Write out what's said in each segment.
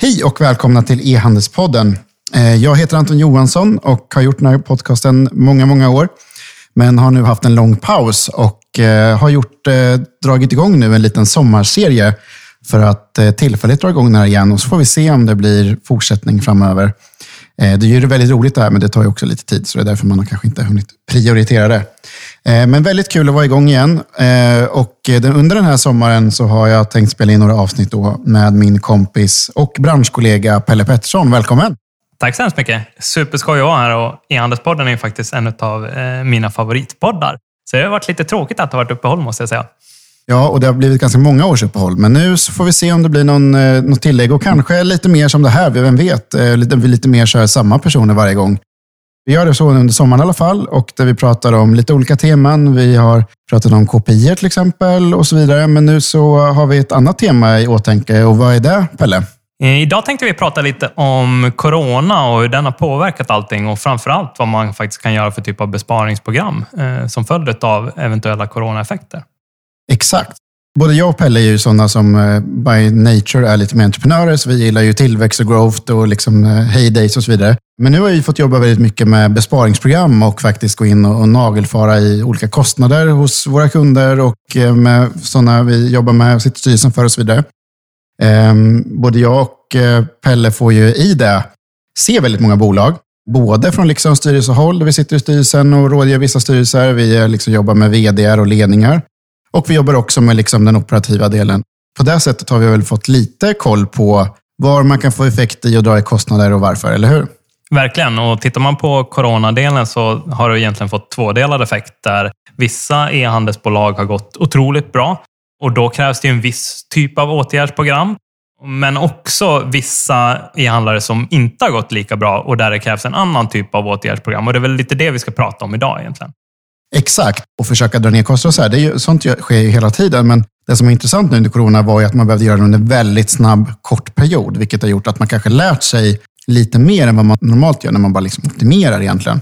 Hej och välkomna till e-handelspodden. Eh, jag heter Anton Johansson och har gjort den här podcasten många, många år. Men har nu haft en lång paus och eh, har gjort, eh, dragit igång nu en liten sommarserie för att tillfälligt dra igång den här igen och så får vi se om det blir fortsättning framöver. Det är ju väldigt roligt det här, men det tar ju också lite tid, så det är därför man har kanske inte hunnit prioritera det. Eh, Men väldigt kul att vara igång igen. Eh, Och eh, under den här sommaren så har jag tänkt spela in några avsnitt då med min kompis och branschkollega Pelle Pettersson. Välkommen! Tack så hemskt mycket. Superskoj att vara här och e-handelspodden är faktiskt en av mina favoritpoddar. Så det har varit lite tråkigt att ha varit uppehåll måste jag säga. Ja, och det har blivit ganska många års uppehåll, men nu så får vi se om det blir någon, något tillägg och kanske lite mer som det här, vem vet? Lite, vi lite mer kör samma personer varje gång. Vi gör det så under sommaren i alla fall och där vi pratar om lite olika teman. Vi har pratat om KPI till exempel och så vidare, men nu så har vi ett annat tema i åtanke och vad är det, Pelle? Eh, Idag tänkte vi prata lite om corona och hur den har påverkat allting och framför allt vad man faktiskt kan göra för typ av besparingsprogram eh, som följd av eventuella coronaeffekter. Exakt. Både jag och Pelle är ju sådana som eh, by nature är lite mer entreprenörer, så vi gillar ju tillväxt och growth och liksom eh, heydays och så vidare. Men nu har vi fått jobba väldigt mycket med besparingsprogram och faktiskt gå in och, och nagelfara i olika kostnader hos våra kunder och eh, med sådana vi jobbar med och sitter i styrelsen för och så vidare. Ehm, både jag och Pelle får ju i det se väldigt många bolag. Både från liksom styrelsehåll, där vi sitter i styrelsen och rådger vissa styrelser. Vi liksom jobbar med vd och ledningar. Och vi jobbar också med liksom den operativa delen. På det sättet har vi väl fått lite koll på var man kan få effekt i och dra i kostnader och varför, eller hur? Verkligen. Och tittar man på coronadelen så har det egentligen fått tvådelad effekt där vissa e-handelsbolag har gått otroligt bra och då krävs det en viss typ av åtgärdsprogram. Men också vissa e-handlare som inte har gått lika bra och där det krävs en annan typ av åtgärdsprogram. Och det är väl lite det vi ska prata om idag egentligen. Exakt, och försöka dra ner kostnader och så här. Det är ju, sånt sker ju hela tiden, men det som är intressant nu under corona var ju att man behövde göra det under en väldigt snabb, kort period, vilket har gjort att man kanske lärt sig lite mer än vad man normalt gör när man bara liksom optimerar egentligen.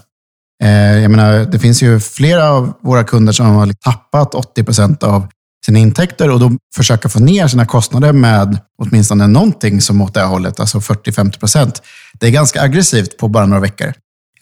Eh, jag menar, det finns ju flera av våra kunder som har tappat 80 procent av sina intäkter och då försöka få ner sina kostnader med åtminstone någonting som åt det hållet, alltså 40-50 procent. Det är ganska aggressivt på bara några veckor.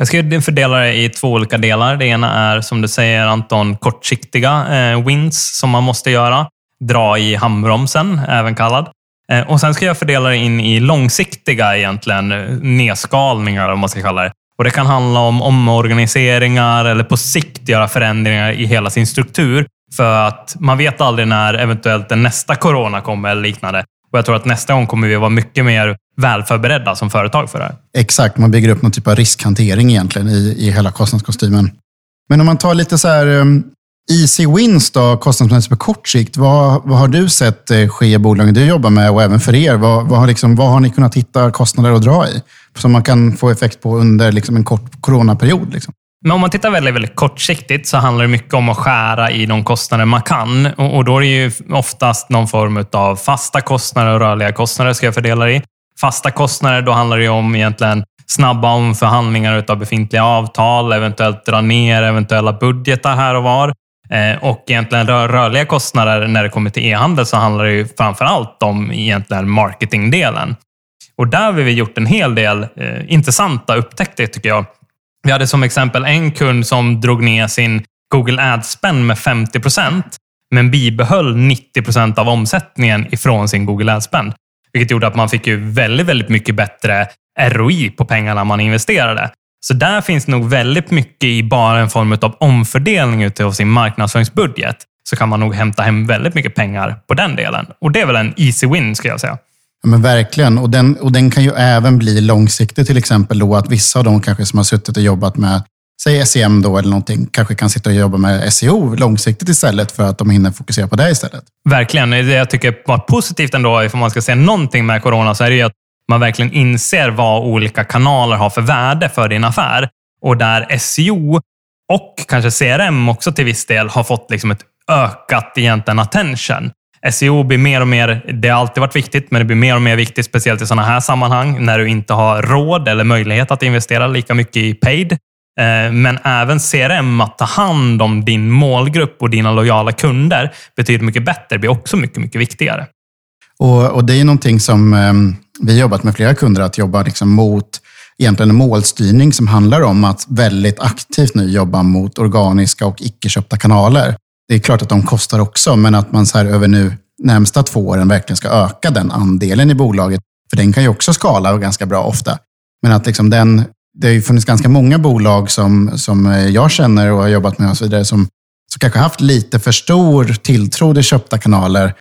Jag ska fördela det i två olika delar. Det ena är, som du säger Anton, kortsiktiga eh, wins som man måste göra. Dra i handbromsen, även kallad. Eh, och Sen ska jag fördela det in i långsiktiga egentligen, nedskalningar, om man ska kalla det. Och Det kan handla om omorganiseringar eller på sikt göra förändringar i hela sin struktur. För att man vet aldrig när eventuellt den nästa corona kommer eller liknande. Och Jag tror att nästa gång kommer vi vara mycket mer välförberedda som företag för det här. Exakt, man bygger upp någon typ av riskhantering egentligen i, i hela kostnadskostymen. Men om man tar lite så här um, easy wins då, kostnadsmässigt på kort sikt. Vad, vad har du sett eh, ske i bolagen du jobbar med och även för er? Vad, vad, har, liksom, vad har ni kunnat hitta kostnader att dra i? Som man kan få effekt på under liksom, en kort coronaperiod? Liksom. Men om man tittar väldigt, väldigt kortsiktigt så handlar det mycket om att skära i de kostnader man kan. Och, och då är det ju oftast någon form av fasta kostnader och rörliga kostnader ska jag fördela det i. Fasta kostnader, då handlar det ju om egentligen snabba omförhandlingar av befintliga avtal, eventuellt dra ner eventuella budgetar här och var. Eh, och egentligen rörliga kostnader när det kommer till e-handel så handlar det ju framför allt om egentligen marketingdelen. Och där har vi gjort en hel del eh, intressanta upptäckter tycker jag. Vi hade som exempel en kund som drog ner sin Google Ads-spend med 50 procent, men bibehöll 90 procent av omsättningen ifrån sin Google Ads-spend. Vilket gjorde att man fick ju väldigt, väldigt mycket bättre ROI på pengarna man investerade. Så där finns nog väldigt mycket i bara en form av omfördelning utav sin marknadsföringsbudget. Så kan man nog hämta hem väldigt mycket pengar på den delen. Och det är väl en easy win, skulle jag säga. Ja, men verkligen, och den, och den kan ju även bli långsiktig. Till exempel då att vissa av de kanske som har suttit och jobbat med säg SEM då eller någonting, kanske kan sitta och jobba med SEO långsiktigt istället för att de hinner fokusera på det istället. Verkligen. Det jag tycker var positivt ändå, om man ska säga någonting med corona, så är det ju att man verkligen inser vad olika kanaler har för värde för din affär. Och där SEO och kanske CRM också till viss del har fått liksom ett ökat egentligen attention. SEO blir mer och mer, det har alltid varit viktigt, men det blir mer och mer viktigt, speciellt i sådana här sammanhang, när du inte har råd eller möjlighet att investera lika mycket i paid. Eh, men även CRM, att ta hand om din målgrupp och dina lojala kunder, betyder mycket bättre. Det blir också mycket, mycket viktigare. Och, och det är någonting som ehm, vi har jobbat med flera kunder, att jobba liksom mot egentligen en målstyrning som handlar om att väldigt aktivt nu jobba mot organiska och icke-köpta kanaler. Det är klart att de kostar också, men att man så här över nu närmsta två åren verkligen ska öka den andelen i bolaget. För den kan ju också skala ganska bra ofta. Men att liksom den, det har ju funnits ganska många bolag som, som eh, jag känner och har jobbat med och så vidare, som, som kanske haft lite för stor tilltro till köpta kanaler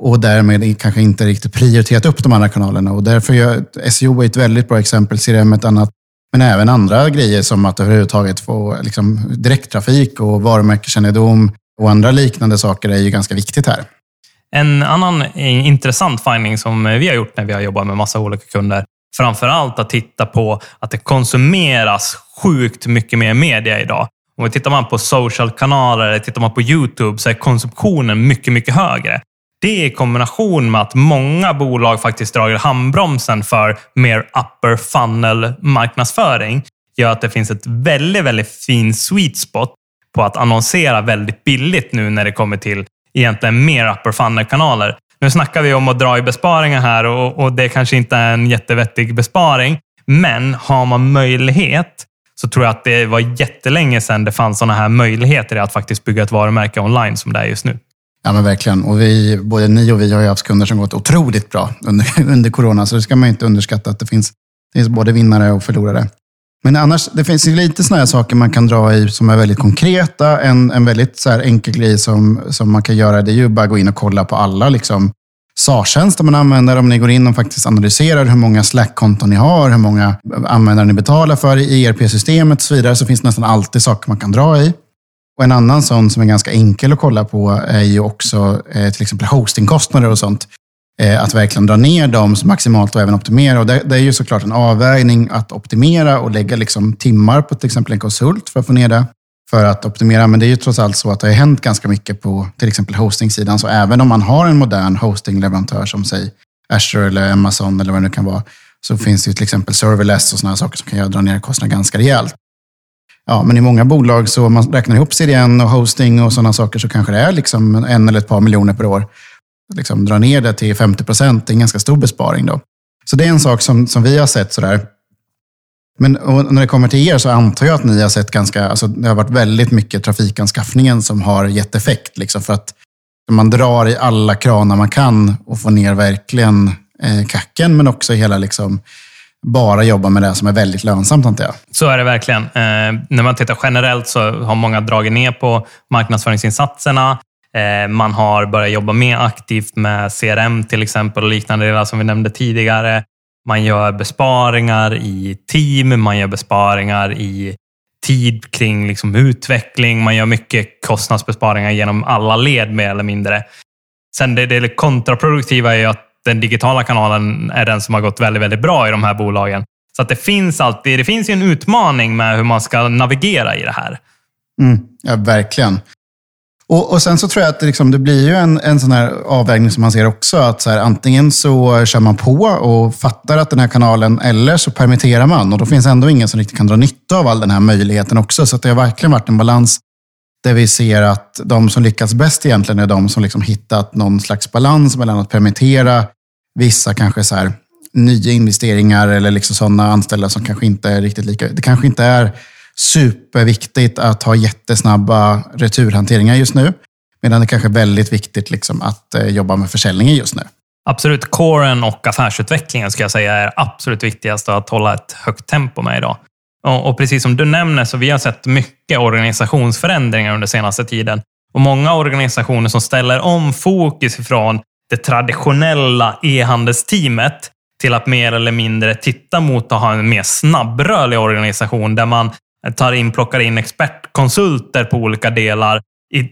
och därmed kanske inte riktigt prioriterat upp de andra kanalerna. Och därför är SEO ett väldigt bra exempel, CRM ett annat. Men även andra grejer som att överhuvudtaget få liksom, direkttrafik och varumärkeskännedom och andra liknande saker är ju ganska viktigt här. En annan intressant finding som vi har gjort när vi har jobbat med massa olika kunder, framför allt att titta på att det konsumeras sjukt mycket mer media idag. Om vi tittar man på social-kanaler eller tittar man på YouTube så är konsumtionen mycket, mycket högre. Det i kombination med att många bolag faktiskt drar handbromsen för mer upper funnel marknadsföring gör att det finns ett väldigt, väldigt fin sweet spot på att annonsera väldigt billigt nu när det kommer till egentligen mer upper funnel-kanaler. Nu snackar vi om att dra i besparingar här och, och det kanske inte är en jättevettig besparing. Men har man möjlighet så tror jag att det var jättelänge sedan det fanns sådana här möjligheter i att faktiskt bygga ett varumärke online som det är just nu. Ja, men verkligen. Och vi, både ni och vi har ju haft kunder som gått otroligt bra under, under corona, så det ska man inte underskatta att det finns, det finns både vinnare och förlorare. Men annars, det finns ju lite sådana här saker man kan dra i som är väldigt konkreta. En, en väldigt så enkel grej som, som man kan göra, det är ju bara att gå in och kolla på alla liksom, SAR-tjänster man använder. Om ni går in och faktiskt analyserar hur många Slack-konton ni har, hur många användare ni betalar för i ERP-systemet och så vidare, så finns det nästan alltid saker man kan dra i. Och en annan sån som är ganska enkel att kolla på är ju också eh, till exempel hostingkostnader och sånt. Eh, att verkligen dra ner dem så maximalt och även optimera. Och det, det, är ju såklart en avvägning att optimera och lägga liksom timmar på till exempel en konsult för att få ner det. För att optimera. Men det är ju trots allt så att det har hänt ganska mycket på till exempel hostingsidan. Så även om man har en modern hostingleverantör som säg Azure eller Amazon eller vad det nu kan vara, så finns det ju till exempel serverless och sådana saker som kan göra dra ner kostnaderna ganska rejält. Ja, men i många bolag så om man räknar ihop CDN och hosting och sådana saker så kanske det är liksom en eller ett par miljoner per år. Liksom dra ner det till 50 procent, det är en ganska stor besparing då. Så det är en sak som, som vi har sett sådär. Men när det kommer till er så antar jag att ni har sett ganska, alltså det har varit väldigt mycket trafikanskaffningen som har gett effekt. Liksom för att man drar i alla kranar man kan och får ner verkligen eh, kacken, men också hela liksom, bara jobba med det som är väldigt lönsamt, antar jag. Så är det verkligen. Eh, när man tittar generellt så har många dragit ner på marknadsföringsinsatserna. Eh, man har börjat jobba mer aktivt med CRM till exempel och liknande delar som vi nämnde tidigare. Man gör besparingar i team, man gör besparingar i tid kring liksom utveckling. Man gör mycket kostnadsbesparingar genom alla led mer eller mindre. Sen det, det kontraproduktiva är ju att den digitala kanalen är den som har gått väldigt, väldigt bra i de här bolagen. Så att det finns alltid det finns en utmaning med hur man ska navigera i det här. Mm, ja, verkligen. Och, och sen så tror jag att det, liksom, det blir ju en, en sån här avvägning som man ser också. Att så här, antingen så kör man på och fattar att den här kanalen, eller så permitterar man. Och då finns ändå ingen som riktigt kan dra nytta av all den här möjligheten också. Så det har verkligen varit en balans där vi ser att de som lyckats bäst egentligen är de som liksom hittat någon slags balans mellan att permittera vissa kanske så här, nya investeringar eller liksom sådana anställda som kanske inte är riktigt lika... Det kanske inte är superviktigt att ha jättesnabba returhanteringar just nu. Medan det kanske är väldigt viktigt liksom att eh, jobba med försäljningen just nu. Absolut. Coren och affärsutvecklingen ska jag säga är absolut viktigast att hålla ett högt tempo med idag. Och, och precis som du nämner så vi har sett mycket organisationsförändringar under senaste tiden. Och många organisationer som ställer om fokus ifrån det traditionella e-handelsteamet till att mer eller mindre titta mot att ha en mer snabbrörlig organisation där man tar in, plockar in expertkonsulter på olika delar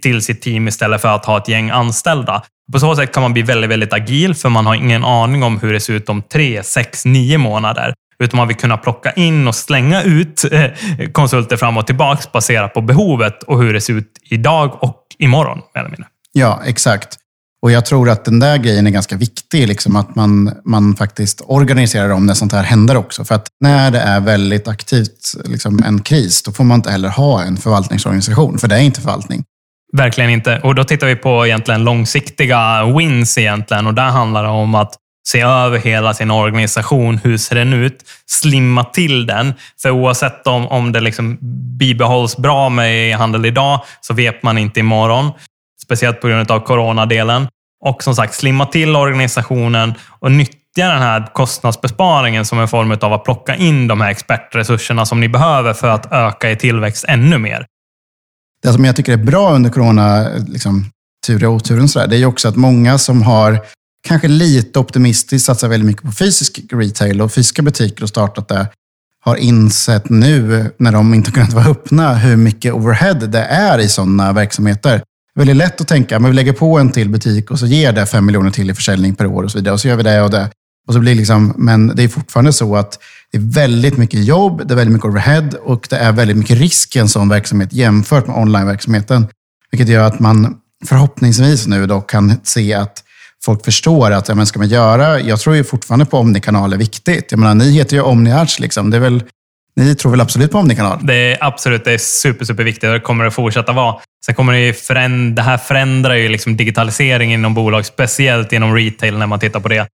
till sitt team istället för att ha ett gäng anställda. På så sätt kan man bli väldigt, väldigt agil för man har ingen aning om hur det ser ut om tre, sex, nio månader. Utan man vill kunna plocka in och slänga ut eh, konsulter fram och tillbaka baserat på behovet och hur det ser ut idag och imorgon. Eller mindre. Ja, exakt. Och jag tror att den där grejen är ganska viktig, liksom att man, man faktiskt organiserar om när sånt här händer också. För att när det är väldigt aktivt, liksom en kris, då får man inte heller ha en förvaltningsorganisation, för det är inte förvaltning. Verkligen inte. Och då tittar vi på egentligen långsiktiga wins egentligen. Och där handlar det om att se över hela sin organisation. Hur ser den ut? Slimma till den. För oavsett om, om det liksom bibehålls bra med e-handel idag, så vet man inte imorgon. Speciellt på grund av coronadelen. Och som sagt, slimma till organisationen och nyttja den här kostnadsbesparingen som en form av att plocka in de här expertresurserna som ni behöver för att öka er tillväxt ännu mer. Det som jag tycker är bra under corona, liksom, tur och oturen, så där, det är ju också att många som har kanske lite optimistiskt satsat väldigt mycket på fysisk retail och fysiska butiker och startat det, har insett nu, när de inte kunnat vara öppna, hur mycket overhead det är i sådana verksamheter. Väldigt lätt att tänka, men vi lägger på en till butik och så ger det fem miljoner till i försäljning per år och så vidare. Och så gör vi det och det. Och så blir liksom, men det är fortfarande så att det är väldigt mycket jobb, det är väldigt mycket overhead och det är väldigt mycket risk i en sån verksamhet jämfört med onlineverksamheten. Vilket gör att man förhoppningsvis nu då kan se att folk förstår att ja, men ska man göra, jag tror ju fortfarande på Omnikanal är viktigt. Jag menar, ni heter ju OmniArch, liksom. det är väl, ni tror väl absolut på Omnikanal? Det är absolut, det är super, super viktigt och det kommer det fortsätta vara. Sen kommer det ju förändra, det här förändrar ju liksom digitaliseringen inom bolag, speciellt inom retail när man tittar på det.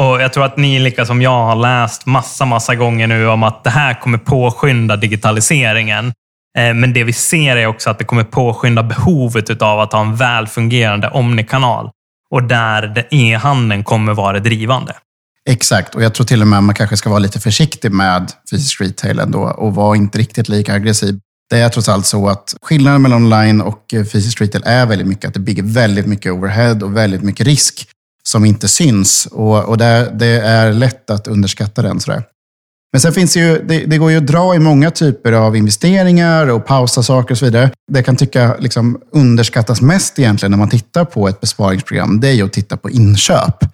Och Jag tror att ni, lika som jag, har läst massa, massa gånger nu om att det här kommer påskynda digitaliseringen. Eh, men det vi ser är också att det kommer påskynda behovet av att ha en välfungerande omnikanal. Och där e-handeln kommer vara drivande. Exakt, och jag tror till och med att man kanske ska vara lite försiktig med fysisk retail ändå och vara inte riktigt lika aggressiv. Det är trots allt så att skillnaden mellan online och eh, fysisk retail är väldigt mycket att det bygger väldigt mycket overhead och väldigt mycket risk som inte syns. Och, och det, det är lätt att underskatta den. Sådär. Men sen finns det ju, det, det, går ju att dra i många typer av investeringar och pausa saker och så vidare. Det jag kan tycka liksom underskattas mest egentligen när man tittar på ett besparingsprogram, det är ju att titta på inköp.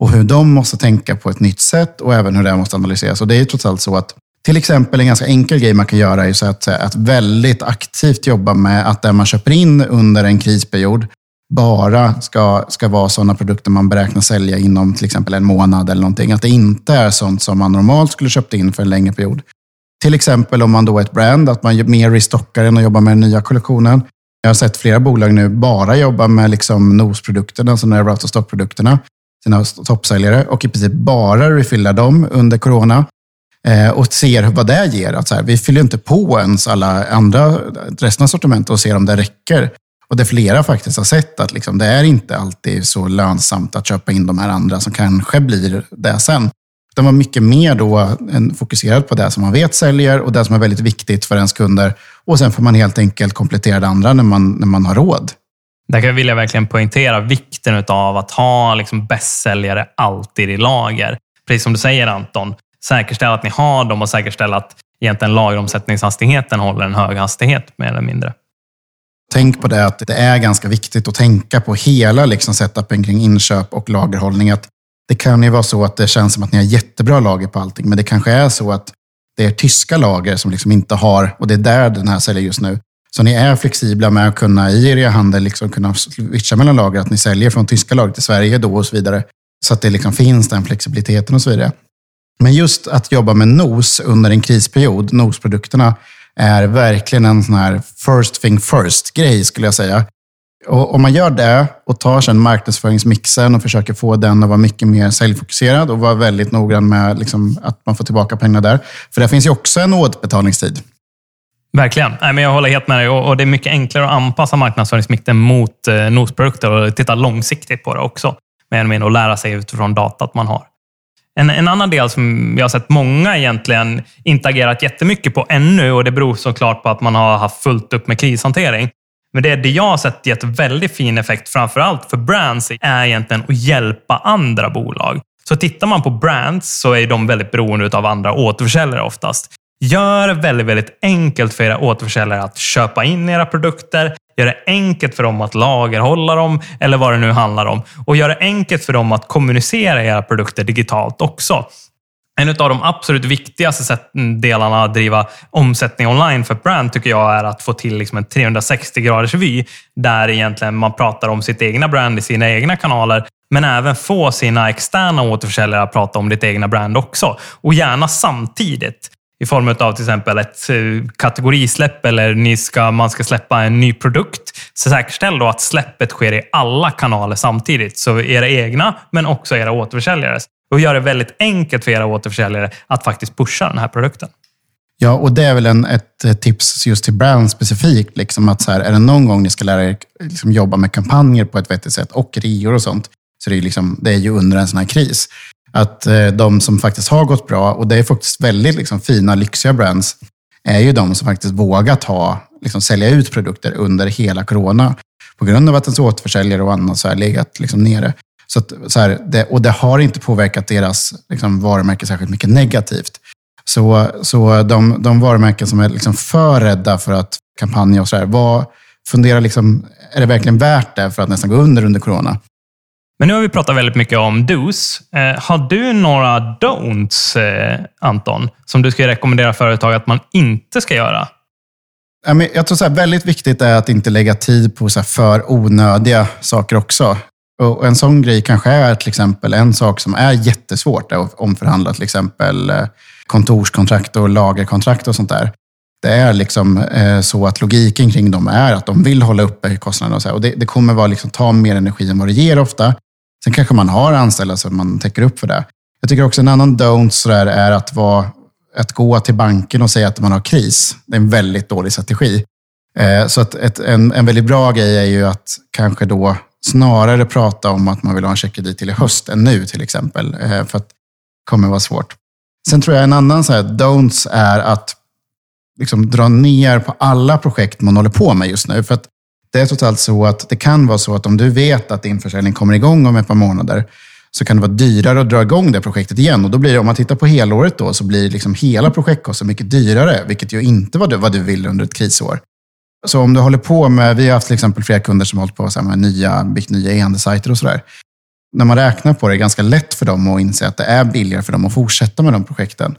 Och hur de måste tänka på ett nytt sätt och även hur det måste analyseras. Och det är ju trots allt så att till exempel en ganska enkel grej man kan göra är så att, att väldigt aktivt jobba med att det man köper in under en krisperiod bara ska, ska vara sådana produkter man beräknar sälja inom till exempel en månad eller någonting. Att det inte är sånt som man normalt skulle köpt in för en längre period. Till exempel om man då är ett brand, att man mer restockar än att jobba med den nya kollektionen. Jag har sett flera bolag nu bara jobba med liksom nosprodukterna, alltså några out of stock-produkterna, sina toppsäljare och i princip bara refilla dem under corona eh, och ser vad det ger. Att så här, vi fyller inte på ens alla andra, resten av sortimentet och ser om det räcker. Och det flera faktiskt har sett att liksom, det är inte alltid så lönsamt att köpa in de här andra som kanske blir det sen. De var mycket mer då fokuserad på det som man vet säljer och det som är väldigt viktigt för ens kunder. Och sen får man helt enkelt komplettera det andra när man, när man har råd. Där vill jag verkligen poängtera vikten av att ha liksom bästsäljare alltid i lager. Precis som du säger Anton, säkerställa att ni har dem och säkerställa att egentligen lageromsättningshastigheten håller en hög hastighet mer eller mindre. Tänk på det att det är ganska viktigt att tänka på hela liksom setupen kring inköp och lagerhållning. Att det kan ju vara så att det känns som att ni har jättebra lager på allting, men det kanske är så att det är tyska lager som liksom inte har, och det är där den här säljer just nu. Så ni är flexibla med att kunna i er handel liksom kunna switcha mellan lager, att ni säljer från tyska lager till Sverige då och så vidare. Så att det liksom finns den flexibiliteten och så vidare. Men just att jobba med NOS under en krisperiod, NOS-produkterna, är verkligen en sån här first thing first-grej skulle jag säga. Och om man gör det och tar sen marknadsföringsmixen och försöker få den att vara mycket mer säljfokuserad och vara väldigt noggrann med liksom att man får tillbaka pengar där. För det finns ju också en återbetalningstid. Verkligen. Nej, men jag håller helt med dig. Och det är mycket enklare att anpassa marknadsföringsmikten mot eh, nosprodukter och titta långsiktigt på det också. Med och lära sig utifrån datat man har. En, en, annan del som jag har sett många egentligen inte agerat jättemycket på ännu och det beror såklart på att man har haft fullt upp med krishantering. Men det, det jag har sett gett väldigt fin effekt, framför allt för brands, är egentligen att hjälpa andra bolag. Så tittar man på brands så är de väldigt beroende av andra återförsäljare oftast. Gör det väldigt, väldigt enkelt för era återförsäljare att köpa in era produkter, Gör det enkelt för dem att lagerhålla dem eller vad det nu handlar om. Och gör det enkelt för dem att kommunicera era produkter digitalt också. En av de absolut viktigaste mm, delarna att driva omsättning online för brand tycker jag är att få till liksom en 360 graders vy där egentligen man pratar om sitt egna brand i sina egna kanaler men även få sina externa återförsäljare att prata om ditt egna brand också. Och gärna samtidigt i form av till exempel ett eh, kategorisläpp eller ni ska, man ska släppa en ny produkt. Så säkerställ då att släppet sker i alla kanaler samtidigt. Så era egna, men också era återförsäljares. Och gör det väldigt enkelt för era återförsäljare att faktiskt pusha den här produkten. Ja, och det är väl en, ett tips just till brand specifikt. Liksom att så här, är det någon gång ni ska lära er liksom jobba med kampanjer på ett vettigt sätt och reor och sånt, så det är, liksom, det är ju under en sån här kris. Att eh, de som faktiskt har gått bra, och det är faktiskt väldigt liksom, fina, lyxiga brands, är ju de som faktiskt vågat ha, liksom, sälja ut produkter under hela corona. På grund av att ens återförsäljare och annat så har legat liksom, nere. Så, att, så här, det, och det har inte påverkat deras liksom, varumärke särskilt mycket negativt. Så, så de, de varumärken som är liksom för rädda för att kampanja och sådär, vad, fundera liksom, är det verkligen värt det för att nästan gå under under corona? Men nu har vi pratat väldigt mycket om dos. Eh, har du några don'ts, eh, Anton, som du ska rekommendera företag att man inte ska göra? Jag tror så här, väldigt viktigt är att inte lägga tid på så för onödiga saker också. Och en sån grej kanske är till exempel en sak som är jättesvårt att omförhandla, till exempel eh, kontorskontrakt och lagerkontrakt och sånt där. Det är liksom eh, så att logiken kring dem är att de vill hålla uppe kostnaderna. Och, så och det, det, kommer vara liksom, ta mer energi än vad det ger ofta. Sen kanske man har anställda så man täcker upp för det. Jag tycker också en annan don't så där, är att, vara, att gå till banken och säga att man har kris. Det är en väldigt dålig strategi. Eh, så att ett, en, en väldigt bra grej är ju att kanske då snarare prata om att man vill ha en checkkredit till i höst än nu till exempel. Eh, för att det kommer vara svårt. Sen tror jag en annan så här don'ts är att liksom dra ner på alla projekt man håller på med just nu. För att det är trots allt så att det kan vara så att om du vet att din försäljning kommer igång om ett par månader, så kan det vara dyrare att dra igång det projektet igen. Och då blir det, om man tittar på helåret då, så blir liksom hela projektkostnaden mycket dyrare, vilket ju inte var vad du ville under ett krisår. Så om du håller på med, vi har haft till exempel flera kunder som har hållit på med nya, byggt nya e-handelssajter och sådär. När man räknar på det är det ganska lätt för dem att inse att det är billigare för dem att fortsätta med de projekten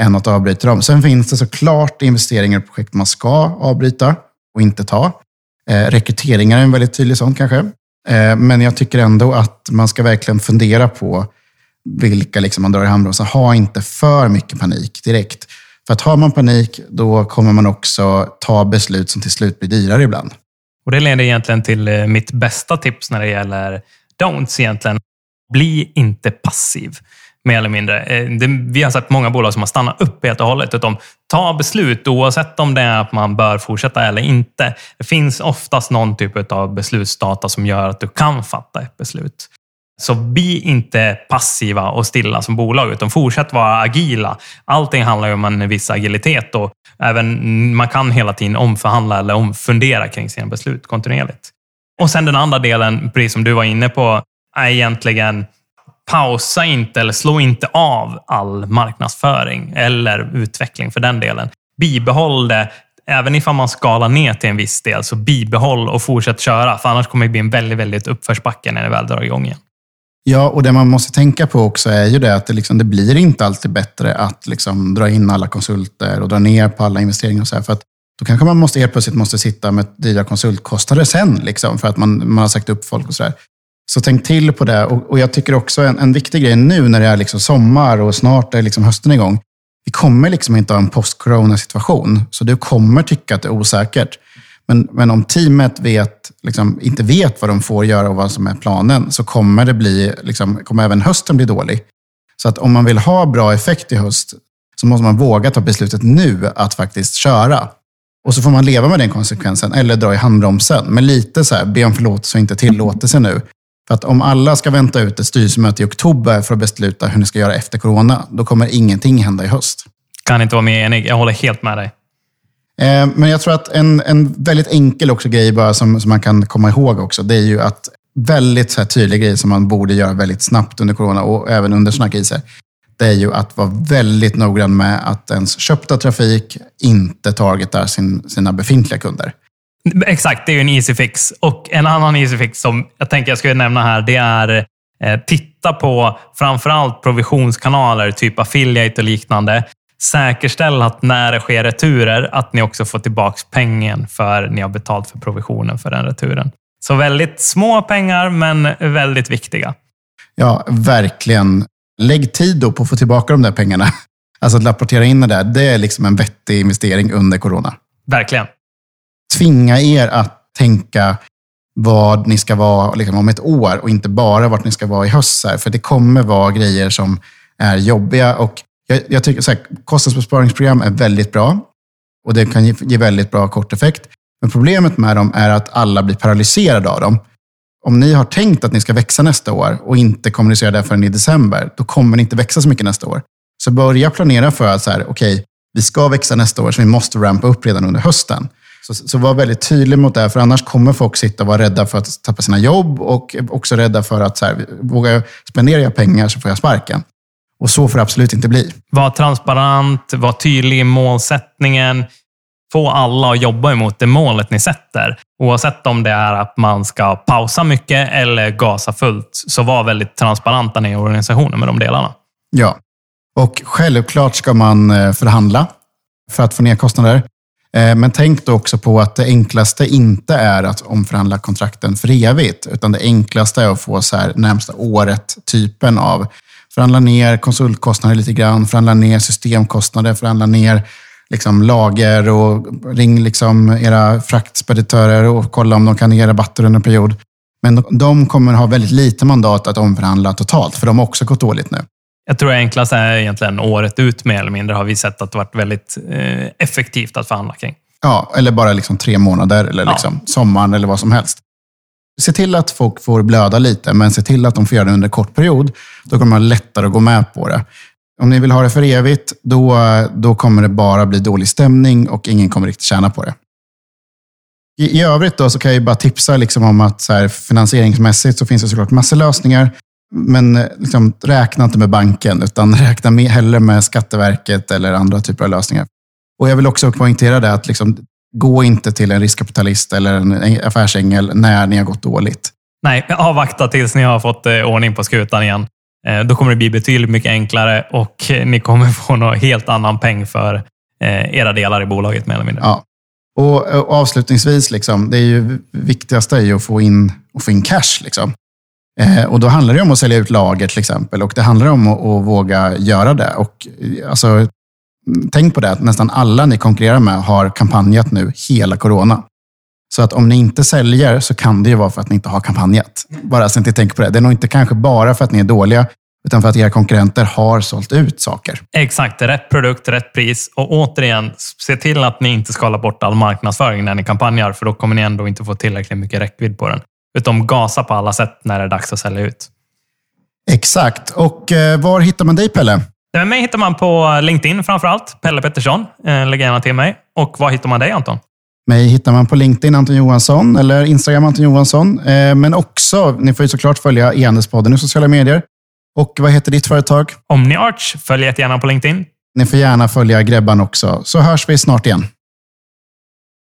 än att avbryta dem. Sen finns det såklart investeringar i projekt man ska avbryta och inte ta. Eh, rekryteringar är en väldigt tydlig sån kanske. Eh, men jag tycker ändå att man ska verkligen fundera på vilka liksom man drar i handbromsen. Ha inte för mycket panik direkt. För att har man panik, då kommer man också ta beslut som till slut blir dyrare ibland. Och Det leder egentligen till eh, mitt bästa tips när det gäller don'ts egentligen. Bli inte passiv mer eller mindre. Eh, det, vi har sett många bolag som har stannat upp helt och hållet. Utan ta beslut oavsett om det är att man bör fortsätta eller inte. Det finns oftast någon typ av beslutsdata som gör att du kan fatta ett beslut. Så bli inte passiva och stilla som bolag, utan fortsätt vara agila. Allting handlar ju om en viss agilitet och även man kan hela tiden omförhandla eller omfundera kring sina beslut kontinuerligt. Och sen den andra delen, precis som du var inne på, är egentligen pausa inte eller slå inte av all marknadsföring eller utveckling för den delen. Bibehåll det. Även ifall man skalar ner till en viss del, så bibehåll och fortsätt köra. För annars kommer det bli en väldigt, väldigt uppförsbacke när det väl drar igång igen. Ja, och det man måste tänka på också är ju det att det, liksom, det blir inte alltid bättre att liksom dra in alla konsulter och dra ner på alla investeringar. Och så här, för att då kanske man måste, helt plötsligt måste sitta med dyra konsultkostnader sen, liksom, för att man, man har sagt upp folk och sådär. Så tänk till på det. Och, och jag tycker också en, en viktig grej nu när det är liksom sommar och snart är liksom hösten igång. Vi kommer liksom inte ha en post-corona situation, så du kommer tycka att det är osäkert. Men, men om teamet vet, liksom, inte vet vad de får göra och vad som är planen, så kommer, det bli, liksom, kommer även hösten bli dålig. Så att om man vill ha bra effekt i höst, så måste man våga ta beslutet nu att faktiskt köra. Och så får man leva med den konsekvensen, eller dra i handbromsen. Men lite så här, be om förlåtelse och inte tillåtelse nu. För att om alla ska vänta ut ett styrelsemöte i oktober för att besluta hur ni ska göra efter corona, då kommer ingenting hända i höst. Kan inte vara mer enig. Jag håller helt med dig. Eh, men jag tror att en, en väldigt enkel också grej bara som, som man kan komma ihåg också, det är ju att väldigt så här tydlig grej som man borde göra väldigt snabbt under corona och även under sådana kriser, det är ju att vara väldigt noggrann med att ens köpta trafik inte targetar sin, sina befintliga kunder. Exakt, det är ju en easy fix. Och en annan easy fix som jag tänker jag skulle nämna här, det är eh, titta på framförallt provisionskanaler, typ affiliate och liknande. Säkerställ att när det sker returer, att ni också får tillbaka pengen för ni har betalt för provisionen för den returen. Så väldigt små pengar, men väldigt viktiga. Ja, verkligen. Lägg tid då på att få tillbaka de där pengarna. Alltså att rapportera in det där, det är liksom en vettig investering under corona. Verkligen. Tvinga er att tänka vad ni ska vara liksom, om ett år och inte bara vart ni ska vara i höst. Här, för det kommer vara grejer som är jobbiga. Och jag, jag tycker så här, Kostnadsbesparingsprogram är väldigt bra och det kan ge, ge väldigt bra kort effekt. Men problemet med dem är att alla blir paralyserade av dem. Om ni har tänkt att ni ska växa nästa år och inte kommunicerar det förrän i december, då kommer ni inte växa så mycket nästa år. Så börja planera för att så här, okay, vi ska växa nästa år, så vi måste rampa upp redan under hösten. Så, så var väldigt tydlig mot det, för annars kommer folk sitta och vara rädda för att tappa sina jobb och också rädda för att så här, vågar jag spendera pengar så får jag sparken. Och så får det absolut inte bli. Var transparent, var tydlig i målsättningen. Få alla att jobba emot det målet ni sätter. Oavsett om det är att man ska pausa mycket eller gasa fullt, så var väldigt transparenta i organisationen med de delarna. Ja, och självklart ska man eh, förhandla för att få ner kostnader. Eh, men tänk då också på att det enklaste inte är att omförhandla kontrakten för evigt, utan det enklaste är att få så här närmsta året-typen av förhandla ner konsultkostnader lite grann, förhandla ner systemkostnader, förhandla ner liksom lager och ring liksom era fraktspeditörer och kolla om de kan ge rabatter under en period. Men de kommer ha väldigt lite mandat att omförhandla totalt, för de har också gått dåligt nu. Jag tror enklast är egentligen året ut mer eller mindre har vi sett att det varit väldigt eh, effektivt att förhandla kring. Ja, eller bara liksom tre månader eller liksom ja. sommaren eller vad som helst. Se till att folk får blöda lite, men se till att de får göra det under en kort period. Då kommer man lättare att gå med på det. Om ni vill ha det för evigt, då, då kommer det bara bli dålig stämning och ingen kommer riktigt tjäna på det. I, i övrigt då så kan jag bara tipsa liksom om att så här, finansieringsmässigt så finns det såklart massor lösningar. Men eh, liksom, räkna inte med banken, utan räkna med, hellre med Skatteverket eller andra typer av lösningar. Och Jag vill också poängtera det att liksom, gå inte till en riskkapitalist eller en affärsängel när ni har gått dåligt. Nej, avvakta tills ni har fått eh, ordning på skutan igen. Eh, då kommer det bli betydligt mycket enklare och ni kommer få någon helt annan peng för era delar i bolaget mer eller mindre. Ja. Och, avslutningsvis, liksom, det är ju viktigaste är att få in, att få in cash. Liksom. Eh, och då handlar det om att sälja ut lager till exempel och det handlar om att, att våga göra det. Och, eh, alltså, tänk på det, att nästan alla ni konkurrerar med har kampanjat nu hela corona. Så att om ni inte säljer så kan det ju vara för att ni inte har kampanjat. Bara så att ni tänker på det. Det är nog inte kanske bara för att ni är dåliga, utan för att era konkurrenter har sålt ut saker. Exakt, rätt produkt, rätt pris. Och återigen, se till att ni inte skalar bort all marknadsföring när ni kampanjar, för då kommer ni ändå inte få tillräckligt mycket räckvidd på den. Utan gasa på alla sätt när det är dags att sälja ut. Exakt. Och eh, var hittar man dig, Pelle? Mig hittar man på LinkedIn framför allt. Pelle Pettersson. Eh, lägg gärna till mig. Och var hittar man dig, Anton? Mig hittar man på LinkedIn, Anton Johansson, eller Instagram, Anton Johansson. Eh, men också, ni får ju såklart följa e-handelspodden i sociala medier. Och vad heter ditt företag? OmniArch. Följ gärna på LinkedIn. Ni får gärna följa Grebban också, så hörs vi snart igen.